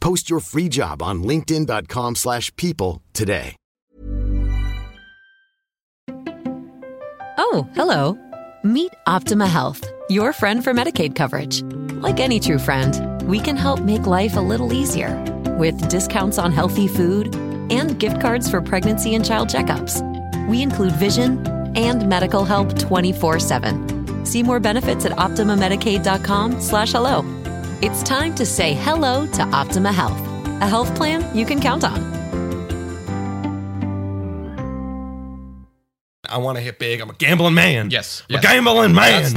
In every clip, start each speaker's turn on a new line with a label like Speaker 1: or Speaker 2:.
Speaker 1: Post your free job on linkedin.com/people slash people today.
Speaker 2: Oh, hello. Meet Optima Health, your friend for Medicaid coverage. Like any true friend, we can help make life a little easier with discounts on healthy food and gift cards for pregnancy and child checkups. We include vision and medical help 24-7. See more benefits at optimamedicaid.com slash hello. It's time to say hello to Optima Health, a health plan you can count on.
Speaker 3: I want to hit big. I'm a gambling man.
Speaker 4: Yes,
Speaker 3: I'm
Speaker 4: yes.
Speaker 3: a gambling man.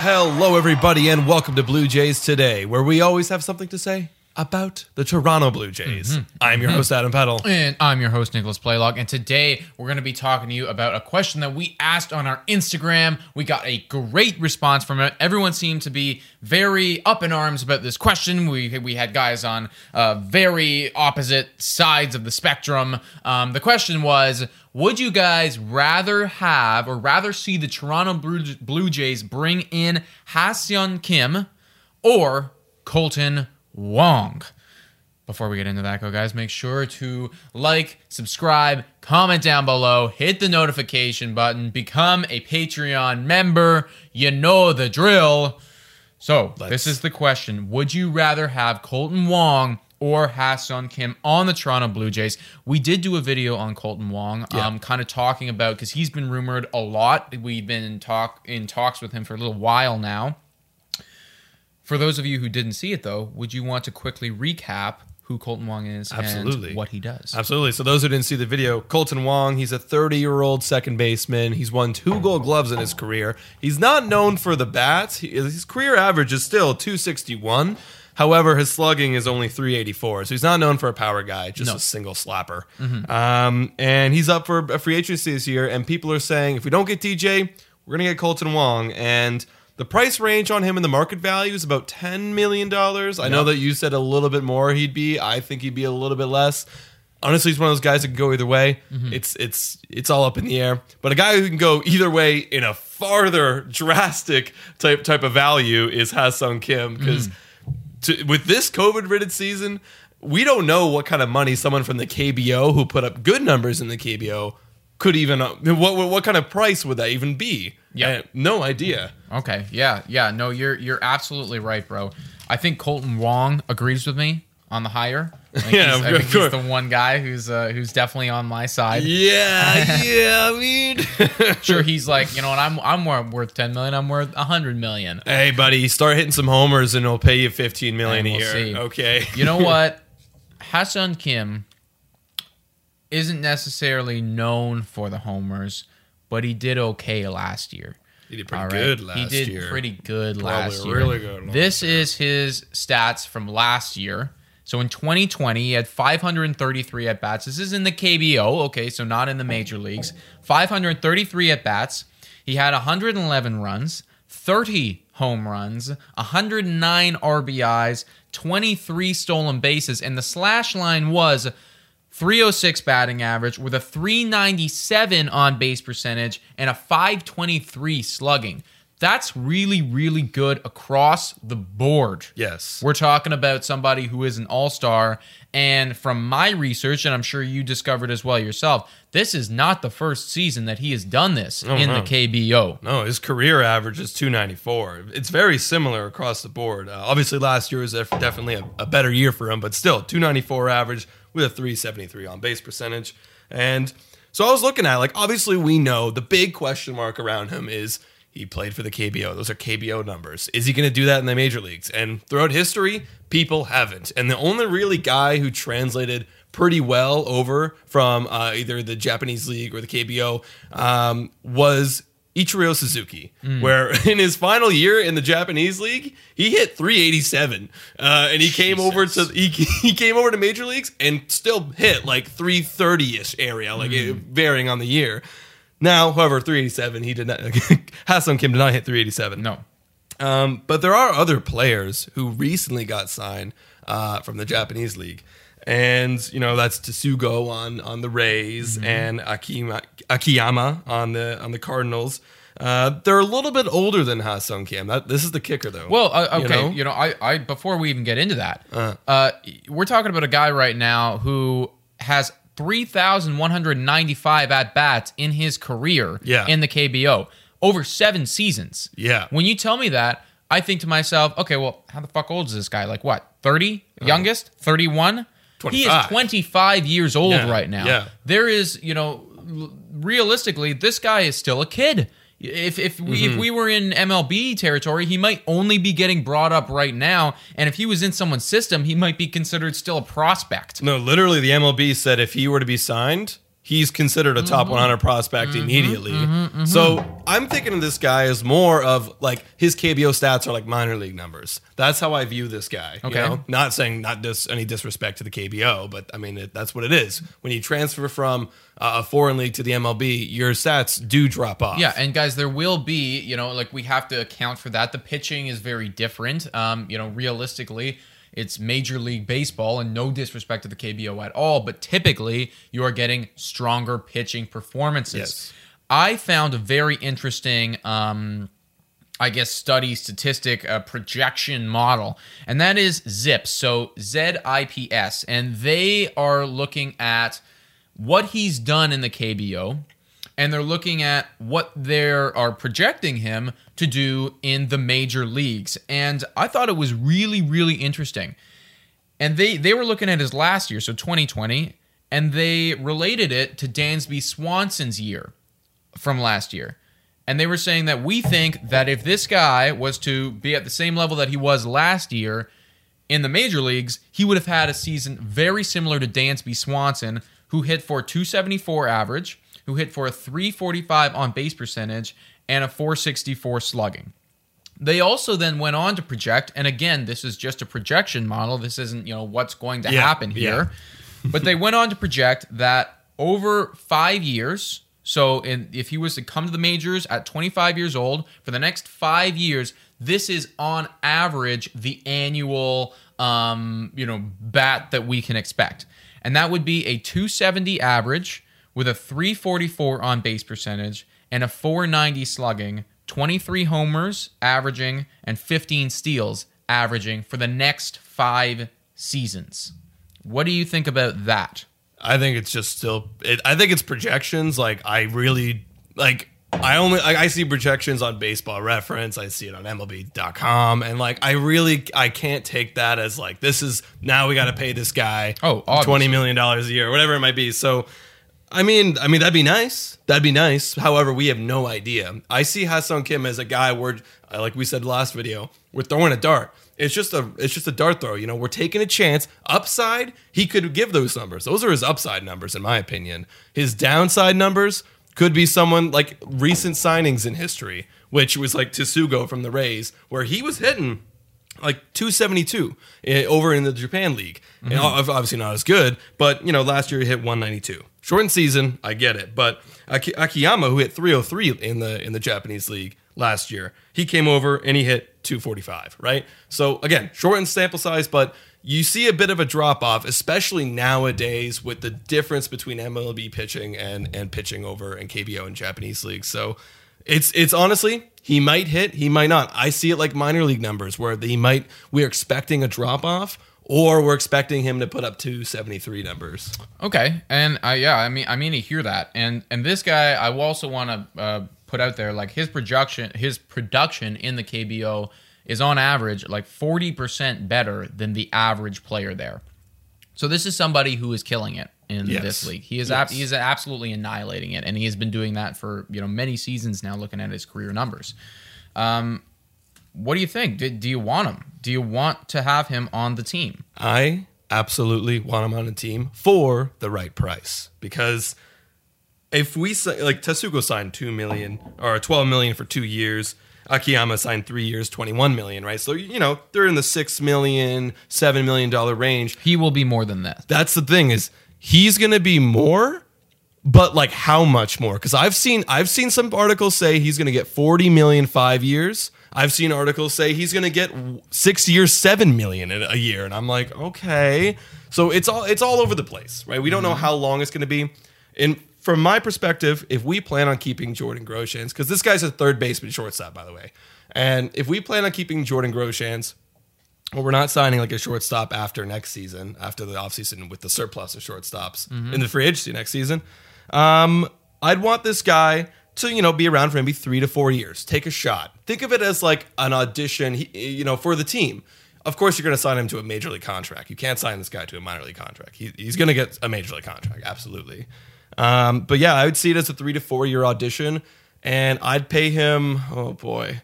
Speaker 3: Hello, everybody, and welcome to Blue Jays Today, where we always have something to say about the Toronto Blue Jays.
Speaker 4: Mm-hmm.
Speaker 3: I'm your host, Adam Peddle.
Speaker 4: And I'm your host, Nicholas Playlog. And today we're going to be talking to you about a question that we asked on our Instagram. We got a great response from it. Everyone seemed to be very up in arms about this question. We, we had guys on uh, very opposite sides of the spectrum. Um, the question was Would you guys rather have or rather see the Toronto Blue, Blue Jays bring in Ha-Seong Kim or Kolten Wong? Before we get into that, go guys, make sure to like, subscribe, comment down below, hit the notification button, become a Patreon member. You know the drill. So, this is the question Would you rather have Kolten Wong or Ha-Seong Kim on the Toronto Blue Jays? We did do a video on Kolten Wong, um, kind of talking about because he's been rumored a lot. We've been in talk in talks with him for a little while now. For those of you who didn't see it though, would you want to quickly recap who Kolten Wong is
Speaker 3: Absolutely.
Speaker 4: and what he does?
Speaker 3: Absolutely. So those who didn't see the video, Kolten Wong, he's a 30-year-old second baseman. He's won two Gold Gloves in his career. He's not known for the bats. His career average is still 261. However, his slugging is only 384. So he's not known for a power guy, just a single slapper. Um, and he's up for a free agency this year. And people are saying if we don't get DJ, we're going to get Kolten Wong. And the price range on him and the market value is about $10 million. I know that you said a little bit more he'd be. I think he'd be a little bit less. Honestly, he's one of those guys that can go either way. Mm-hmm. It's it's it's all up in the air. But a guy who can go either way in a farther drastic type type of value is Ha-Seong Kim because mm-hmm. to, with this COVID ridden season, we don't know what kind of money someone from the KBO who put up good numbers in the KBO could even what what, what kind of price would that even be?
Speaker 4: Yeah.
Speaker 3: No idea.
Speaker 4: Okay. Yeah. Yeah. No, you're you're absolutely right, bro. I think Kolten Wong agrees with me on the higher. I think
Speaker 3: Yeah,
Speaker 4: he's, I think he's the one guy who's uh, who's definitely on my side.
Speaker 3: Yeah, yeah. I mean,
Speaker 4: Sure, he's like, you know what? I'm I'm worth ten million. I'm worth a hundred million.
Speaker 3: hey, buddy, start hitting some homers and it'll pay you fifteen million
Speaker 4: And
Speaker 3: a
Speaker 4: we'll
Speaker 3: year.
Speaker 4: see.
Speaker 3: Okay.
Speaker 4: You know what? Ha-Seong Kim isn't necessarily known for the homers, but he did okay last year.
Speaker 3: He did pretty
Speaker 4: right?
Speaker 3: good last year.
Speaker 4: He did
Speaker 3: year.
Speaker 4: pretty good
Speaker 3: Probably
Speaker 4: last year.
Speaker 3: really good
Speaker 4: This is his stats from last year. So in 2020, he had 533 at bats. This is in the KBO, okay, so not in the major leagues. 533 at bats. He had 111 runs, 30 home runs, 109 RBIs, 23 stolen bases, and the slash line was 306 batting average with a 397 on base percentage and a 523 slugging. That's really, really good across the board.
Speaker 3: Yes.
Speaker 4: We're talking about somebody who is an all star. And from my research, and I'm sure you discovered as well yourself, this is not the first season that he has done this in the KBO.
Speaker 3: No, his career average is 294. It's very similar across the board. Uh, obviously, last year was definitely a, a better year for him, but still, 294 average with a 373 on base percentage. And so I was looking at, like, obviously, we know the big question mark around him is he played for the KBO. Those are KBO numbers. Is he going to do that in the major leagues? And throughout history, people haven't. And the only really guy who translated pretty well over from uh, either the Japanese league or the KBO um, was Ichiro Suzuki, where in his final year in the Japanese league, he hit 387, uh, and he came over to he, he came over to major leagues and still hit like 330 ish area, like it, varying on the year. Now, however, 387, he did not. Ha-Seong Kim did not hit 387.
Speaker 4: No.
Speaker 3: Um, but there are other players who recently got signed uh, from the Japanese league, and you know that's Tsugo on on the Rays
Speaker 4: Mm-hmm.
Speaker 3: and Akima, Akiyama on the on the Cardinals. Uh, they're a little bit older than Ha-Seong Kim. That this is the kicker though.
Speaker 4: Well, uh,
Speaker 3: You
Speaker 4: okay,
Speaker 3: know?
Speaker 4: you know, I, I before we even get into that, uh, we're talking about a guy right now who has three thousand one hundred ninety-five at bats in his career
Speaker 3: Yeah.
Speaker 4: in the KBO over seven seasons.
Speaker 3: Yeah.
Speaker 4: When you tell me that, I think to myself, okay, well, how the fuck old is this guy? Like what? Thirty? Youngest? Thirty-one? He is
Speaker 3: 25.
Speaker 4: 25 years old
Speaker 3: Yeah,
Speaker 4: right now.
Speaker 3: yeah.
Speaker 4: There is, you know, realistically, this guy is still a kid. If if we,
Speaker 3: Mm-hmm.
Speaker 4: if we were in MLB territory, he might only be getting brought up right now, and if he was in someone's system, he might be considered still a prospect.
Speaker 3: No, literally, the MLB said if he were to be signed, he's considered a top
Speaker 4: Mm-hmm.
Speaker 3: 100 prospect immediately. So I'm thinking of this guy as more of like his KBO stats are like minor league numbers. That's how I view this guy. you
Speaker 4: Okay.
Speaker 3: know? Not saying not dis- any disrespect to the KBO, but I mean, it, that's what it is. When you transfer from uh, a foreign league to the MLB, your stats do drop off.
Speaker 4: Yeah, and guys, there will be, you know, like we have to account for that. The pitching is very different. Um, you know, realistically, it's Major League Baseball, and no disrespect to the KBO at all, but typically you are getting stronger pitching performances.
Speaker 3: Yes.
Speaker 4: I found a very interesting. Um, I guess study statistic uh, projection model, and that is ZIPS. So ZIPS, and they are looking at what he's done in the KBO, and they're looking at what they are projecting him to do in the major leagues. And I thought it was really, really interesting. And they they were looking at his last year, so 2020, and they related it to Dansby Swanson's year from last year. And they were saying that we think that if this guy was to be at the same level that he was last year in the major leagues, he would have had a season very similar to Dansby Swanson, who hit for 274 average, who hit for a 345 on base percentage, and a 464 slugging. They also then went on to project, and again, this is just a projection model. This isn't, you know, what's going to
Speaker 3: Yeah,
Speaker 4: happen
Speaker 3: yeah.
Speaker 4: here. but they went on to project that over five years, so in, if he was to come to the majors at 25 years old, for the next five years, this is on average the annual, um, you know, bat that we can expect, and that would be a 270 average with a 344 on base percentage and a 490 slugging, 23 homers averaging, and 15 steals averaging for the next five seasons. What do you think about that?
Speaker 3: I think it's just still. It, I think it's projections. Like I really like. I only like, I see projections on Baseball Reference. I see it on MLB.com, and like I really I can't take that as like this is now we got to pay this guy
Speaker 4: Oh, obviously.
Speaker 3: twenty million dollars a year, whatever it might be. So. I mean, I mean that'd be nice. That'd be nice. However, we have no idea. I see Ha-Seong Kim as a guy where, uh, like we said last video, we're throwing a dart. It's just a, it's just a dart throw. You know, we're taking a chance. Upside, he could give those numbers. Those are his upside numbers, in my opinion. His downside numbers could be someone like recent signings in history, which was like Tsugo from the Rays, where he was hitting like 272 eh, over in the Japan League. And obviously not as good, but you know, last year he hit 192. Shortened season, I get it. But Aki- Akiyama, who hit 303 in the in the Japanese league last year. He came over and he hit 245, right? So again, shortened sample size, but you see a bit of a drop off, especially nowadays with the difference between MLB pitching and and pitching over in KBO and Japanese leagues. So it's it's honestly he might hit, he might not. I see it like minor league numbers where he might we're expecting a drop off or we're expecting him to put up 273 numbers.
Speaker 4: Okay, and uh, yeah, I mean, I mean to hear that, and and this guy, I also want to uh, put out there like his production, his production in the KBO is on average like forty percent better than the average player there. So this is somebody who is killing it in
Speaker 3: Yes.
Speaker 4: this league. He is
Speaker 3: Yes.
Speaker 4: ab- he is absolutely annihilating it, and he has been doing that for you know many seasons now. Looking at his career numbers, um, what do you think? Do, do you want him? Do you want to have him on the team?
Speaker 3: I absolutely want him on the team for the right price because if we like Tsutsugo signed 2 million or 12 million for 2 years, Akiyama signed 3 years 21 million, right? So you know, they're in the 6 million, 7 million dollar range.
Speaker 4: He will be more than that.
Speaker 3: That's the thing is he's going to be more but like how much more cuz I've seen I've seen some articles say he's going to get 40 million 5 years. I've seen articles say he's going to get 6 years 7 million in a year and I'm like, "Okay." So it's all it's all over the place, right? We don't know mm-hmm. how long it's going to be. And from my perspective, if we plan on keeping Jordan Groshans cuz this guy's a third baseman shortstop by the way. And if we plan on keeping Jordan Groshans, well, we're not signing like a shortstop after next season, after the offseason with the surplus of shortstops in the free agency next season. Um, I'd want this guy to, you know, be around for maybe three to four years. Take a shot. Think of it as like an audition, you know, for the team. Of course, you're going to sign him to a major league contract. You can't sign this guy to a minor league contract. He, he's going to get a major league contract, absolutely. Um, but yeah, I would see it as a three to four year audition, and I'd pay him. Oh boy,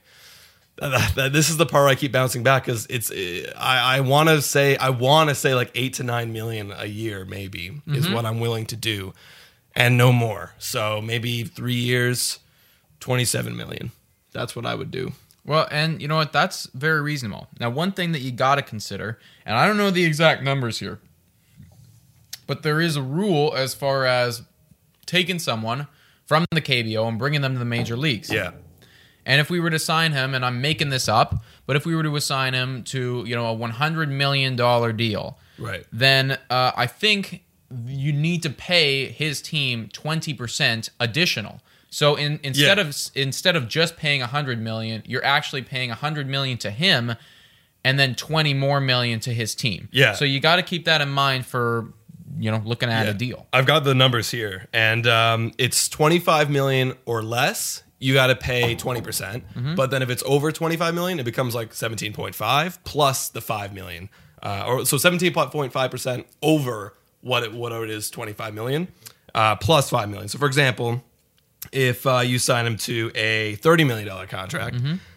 Speaker 3: this is the part where I keep bouncing back because it's I, I want to say I want to say like eight to nine million a year maybe is mm-hmm. what I'm willing to do, and no more. So maybe three years, twenty seven million. That's what I would do.
Speaker 4: Well, and you know what? That's very reasonable. Now, one thing that you got to consider, and I don't know the exact numbers here, but there is a rule as far as taking someone from the KBO and bringing them to the major leagues.
Speaker 3: Yeah,
Speaker 4: And if we were to sign him, and I'm making this up, but if we were to assign him to you know a 100 million dollar deal,
Speaker 3: right.
Speaker 4: then uh, I think you need to pay his team 20% additional. So in, instead
Speaker 3: Yeah.
Speaker 4: of instead of just paying 100 million, you're actually paying 100 million to him and then 20 more million to his team.
Speaker 3: Yeah.
Speaker 4: So you got to keep that in mind for you know looking at
Speaker 3: Yeah.
Speaker 4: a deal.
Speaker 3: I've got the numbers here, and um, it's 25 million or less. You got to pay 20 percent, but then if it's over 25 million, it becomes like 17.5 plus the 5 million, uh, or so 17.5 percent over what it what it is 25 million uh, plus 5 million. So for example, if uh, you sign him to a 30 million dollar contract,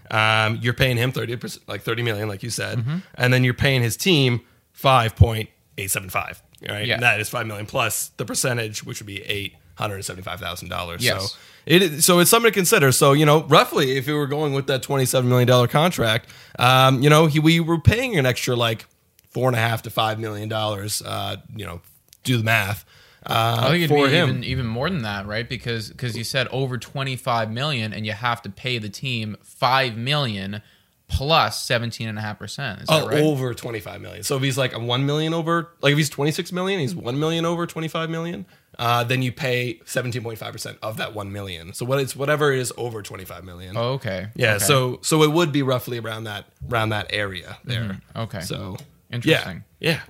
Speaker 3: um, you're paying him 30 percent, like 30 million, like you said, and then you're paying his team 5.875. Right,
Speaker 4: Yeah.
Speaker 3: and that is five million plus the percentage, which would be eight hundred seventy-five thousand dollars.
Speaker 4: Yes.
Speaker 3: So it is- so it's something to consider. So you know, roughly, if we were going with that twenty-seven million dollar contract, um, you know, he, we were paying an extra like four and a half to five million dollars. Uh, you know, do the math. Uh,
Speaker 4: I think it'd
Speaker 3: for
Speaker 4: be
Speaker 3: him.
Speaker 4: even even more than that, right? Because because you said over 25 million and you have to pay the team 5 million plus 17.5%. Is
Speaker 3: Oh,
Speaker 4: that right?
Speaker 3: over 25 million. So if he's like a 1 million over, like if he's 26 million, he's 1 million over 25 million, uh, then you pay 17.5% of that 1 million. So what it's whatever it is over 25 million.
Speaker 4: Oh, okay.
Speaker 3: Yeah,
Speaker 4: Okay.
Speaker 3: so so it would be roughly around that around that area there.
Speaker 4: Mm-hmm. Okay.
Speaker 3: So
Speaker 4: Interesting.
Speaker 3: Yeah. Yeah.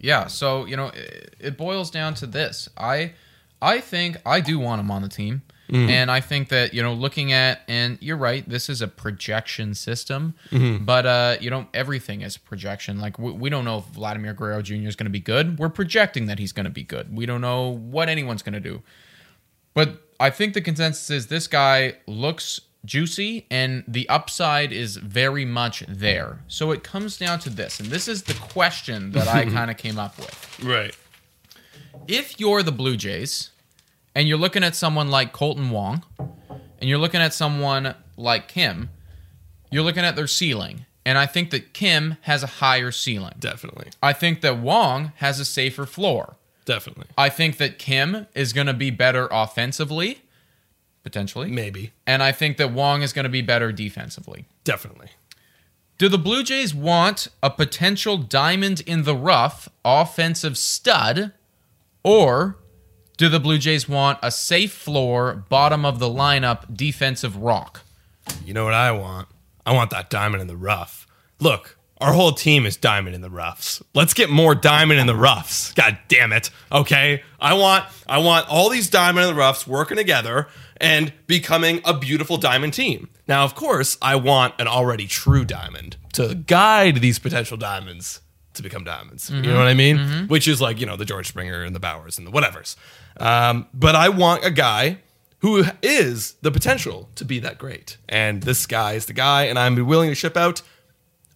Speaker 4: Yeah, so you know, it, it boils down to this. I I think I do want him on the team.
Speaker 3: Mm-hmm.
Speaker 4: And I think that, you know, looking at and you're right, this is a projection system,
Speaker 3: Mm-hmm.
Speaker 4: but uh, you know, everything is projection. Like we, we don't know if Vladimir Guerrero Jr. is going to be good. We're projecting that he's going to be good. We don't know what anyone's going to do. But I think the consensus is this guy looks juicy and the upside is very much there. So it comes down to this, and this is the question that I kind of came up with.
Speaker 3: Right.
Speaker 4: If you're the Blue Jays and you're looking at someone like Kolten Wong and you're looking at someone like Kim, you're looking at their ceiling. And I think that Kim has a higher ceiling.
Speaker 3: Definitely.
Speaker 4: I think that Wong has a safer floor.
Speaker 3: Definitely.
Speaker 4: I think that Kim is going to be better offensively, potentially.
Speaker 3: Maybe.
Speaker 4: And I think that Wong is going to be better defensively.
Speaker 3: Definitely.
Speaker 4: Do the Blue Jays want a potential diamond in the rough offensive stud, or do the Blue Jays want a safe floor, bottom of the lineup defensive rock?
Speaker 3: You know what I want? I want that diamond in the rough. Look, our whole team is diamond in the roughs. Let's get more diamond in the roughs. God damn it. Okay? I want I want all these diamond in the roughs working together and becoming a beautiful diamond team. Now, of course, I want an already true diamond to guide these potential diamonds to become diamonds. You know what I mean? Which is like, you know, the George Springer and the Bauers and the whatevers. Um, but I want a guy who is the potential to be that great. And this guy is the guy, and I'm willing to ship out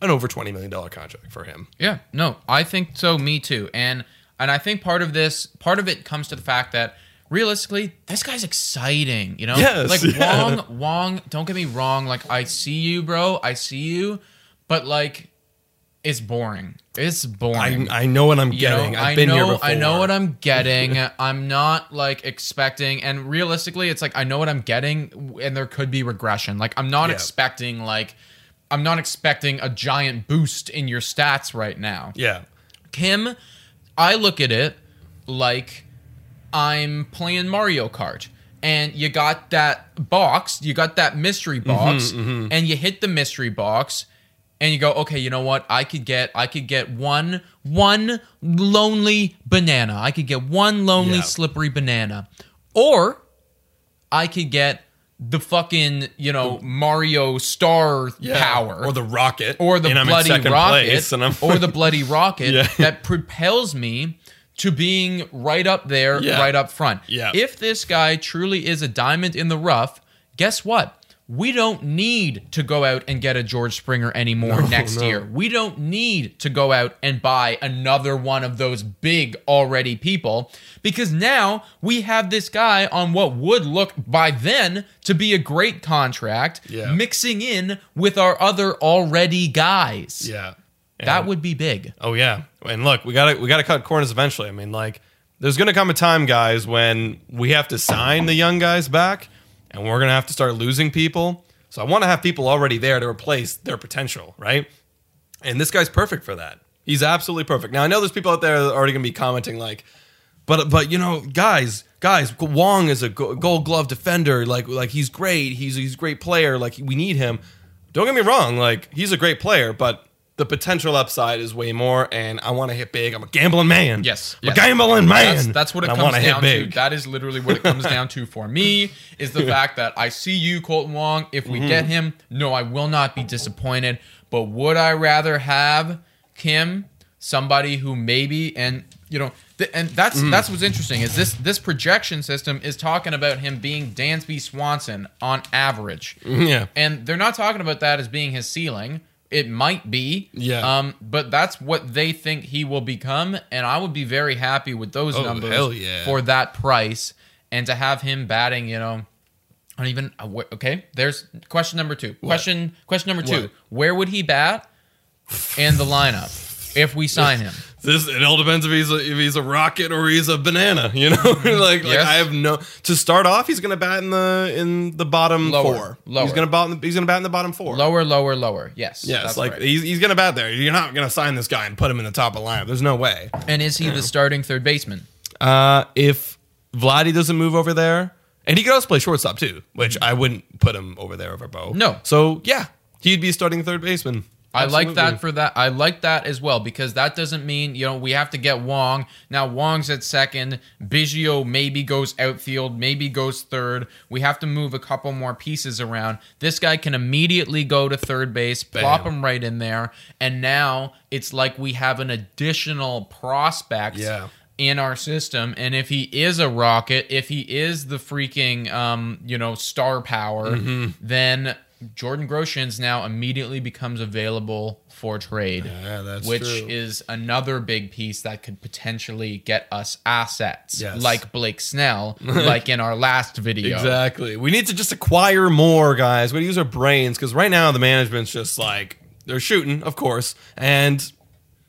Speaker 3: an over $20 million contract for him.
Speaker 4: Yeah, no, I think so. Me too. And and I think part of this, part of it comes to the fact that realistically, this guy's exciting. You know,
Speaker 3: Yes,
Speaker 4: like
Speaker 3: yeah.
Speaker 4: Wong, Wong. Don't get me wrong. Like I see you, bro. I see you, but like, it's boring. It's boring.
Speaker 3: I, I know what I'm
Speaker 4: You
Speaker 3: getting.
Speaker 4: know,
Speaker 3: I've
Speaker 4: I
Speaker 3: been
Speaker 4: know,
Speaker 3: here before.
Speaker 4: I know what I'm getting. I'm not like expecting, and realistically, it's like I know what I'm getting, and there could be regression. Like I'm not
Speaker 3: Yeah.
Speaker 4: expecting like I'm not expecting a giant boost in your stats right now.
Speaker 3: Yeah.
Speaker 4: Kim, I look at it like I'm playing Mario Kart. And you got that box, you got that mystery box, mm-hmm, mm-hmm. and you hit the mystery box, and you go, okay, you know what? I could get, I could get one, one lonely banana. I could get one lonely
Speaker 3: Yeah.
Speaker 4: slippery banana, or I could get the fucking, you know, Mario star
Speaker 3: Yeah.
Speaker 4: power,
Speaker 3: Or the rocket.
Speaker 4: or the
Speaker 3: and I'm in
Speaker 4: bloody rocket,
Speaker 3: place, and I'm-
Speaker 4: or the bloody rocket
Speaker 3: Yeah.
Speaker 4: that propels me to being right up there, right up front.
Speaker 3: Yeah.
Speaker 4: If this guy truly is a diamond in the rough, guess what? We don't need to go out and get a George Springer anymore next year. We don't need to go out and buy another one of those big already people because now we have this guy on what would look by then to be a great contract
Speaker 3: Yeah.
Speaker 4: mixing in with our other already guys.
Speaker 3: yeah.
Speaker 4: That would be big.
Speaker 3: Oh yeah, and look, we gotta we gotta cut corners eventually. I mean, like, there's gonna come a time, guys, when we have to sign the young guys back, and we're gonna have to start losing people. So I want to have people already there to replace their potential, right? And this guy's perfect for that. He's absolutely perfect. Now I know there's people out there that are already gonna be commenting like, but but you know, guys, guys, Wong is a Gold Glove defender. Like like he's great. He's he's a great player. Like we need him. Don't get me wrong. Like he's a great player, but the potential upside is way more. And I want to hit big. I'm a gambling man.
Speaker 4: Yes,
Speaker 3: I'm
Speaker 4: yes.
Speaker 3: a gambling man.
Speaker 4: That's, that's what it comes down to. That is literally what it comes down to for me is the fact that I see you, Kolten Wong. If we
Speaker 3: Mm-hmm.
Speaker 4: get him, no, I will not be disappointed. But would I rather have Kim, somebody who maybe and you know, th- and that's
Speaker 3: Mm.
Speaker 4: that's what's interesting is this this projection system is talking about him being Dansby Swanson on average.
Speaker 3: yeah.
Speaker 4: And they're not talking about that as being his ceiling. It might be.
Speaker 3: Yeah.
Speaker 4: Um, but that's what they think he will become. And I would be very happy with those
Speaker 3: Oh,
Speaker 4: numbers
Speaker 3: yeah.
Speaker 4: for that price. And to have him batting, you know, I don't even uh, okay. There's question number two. Question question number two.
Speaker 3: What?
Speaker 4: Where would he bat in the lineup if we sign him?
Speaker 3: This it all depends if he's a, if he's a rocket or he's a banana. You know, like like I have no. To start off, he's gonna bat in the in the bottom
Speaker 4: Lower,
Speaker 3: four.
Speaker 4: lower.
Speaker 3: He's gonna bat. In the, he's gonna bat in the bottom four.
Speaker 4: Lower, lower, lower. Yes.
Speaker 3: Yes,
Speaker 4: that's
Speaker 3: like
Speaker 4: right.
Speaker 3: he's, he's gonna bat there. You're not gonna sign this guy and put him in the top of the lineup. There's no way.
Speaker 4: And is he the starting third baseman?
Speaker 3: Uh, if Vladdy doesn't move over there, and he could also play shortstop too, which I wouldn't put him over there over Bo.
Speaker 4: No.
Speaker 3: So yeah, he'd be starting third baseman.
Speaker 4: I like that for that. I like that as well because that doesn't mean you know we have to get Wong. Now Wong's at second. Biggio maybe goes outfield, maybe goes third. We have to move a couple more pieces around. This guy can immediately go to third base, plop him right in there, and now it's like we have an additional prospect.
Speaker 3: Yeah.
Speaker 4: In our system, and if he is a rocket, if he is the freaking, um, you know, star power,
Speaker 3: Mm-hmm.
Speaker 4: then Jordan Groshans now immediately becomes available for trade.
Speaker 3: Yeah,
Speaker 4: which
Speaker 3: true.
Speaker 4: is another big piece that could potentially get us assets,
Speaker 3: Yes.
Speaker 4: like Blake Snell, like in our last video.
Speaker 3: Exactly. We need to just acquire more guys. We use our brains because right now the management's just like they're shooting, of course, and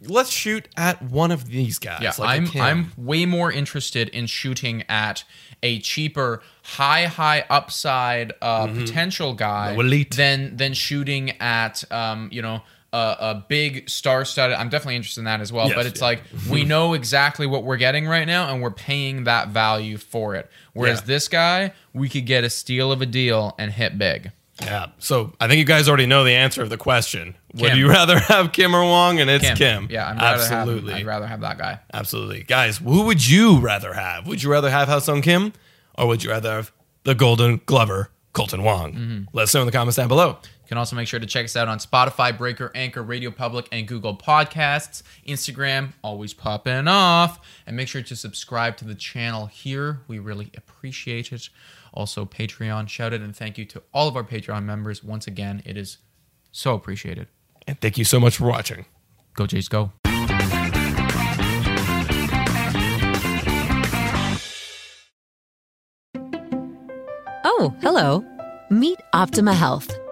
Speaker 3: let's shoot at one of these guys.
Speaker 4: Yeah,
Speaker 3: like
Speaker 4: I'm I'm way more interested in shooting at a cheaper, high high upside uh, potential guy than than shooting at um you know. A, a big star-studded. I'm definitely interested in that as well.
Speaker 3: Yes,
Speaker 4: but it's
Speaker 3: yeah.
Speaker 4: like we know exactly what we're getting right now, and we're paying that value for it. Whereas
Speaker 3: Yeah.
Speaker 4: this guy, we could get a steal of a deal and hit big.
Speaker 3: Yeah. So I think you guys already know the answer of the question. Would
Speaker 4: Kim.
Speaker 3: you rather have Kim or Wong? And it's Kim.
Speaker 4: Kim. Yeah, I'd rather
Speaker 3: absolutely,
Speaker 4: have. I'd rather have that guy.
Speaker 3: absolutely, guys. Who would you rather have? Would you rather have Ha-Seong Kim, or would you rather have the Golden Glover Kolten Wong?
Speaker 4: Mm-hmm.
Speaker 3: Let us know in the comments down below.
Speaker 4: You can also make sure to check us out on Spotify, Breaker, Anchor, Radio Public, and Google Podcasts. Instagram, always popping off. And make sure to subscribe to the channel here. We really appreciate it. Also, Patreon, shout out and thank you to all of our Patreon members. Once again, it is so appreciated.
Speaker 3: And thank you so much for watching.
Speaker 4: Go, Jays, go.
Speaker 2: Oh, hello. Meet Optima Health,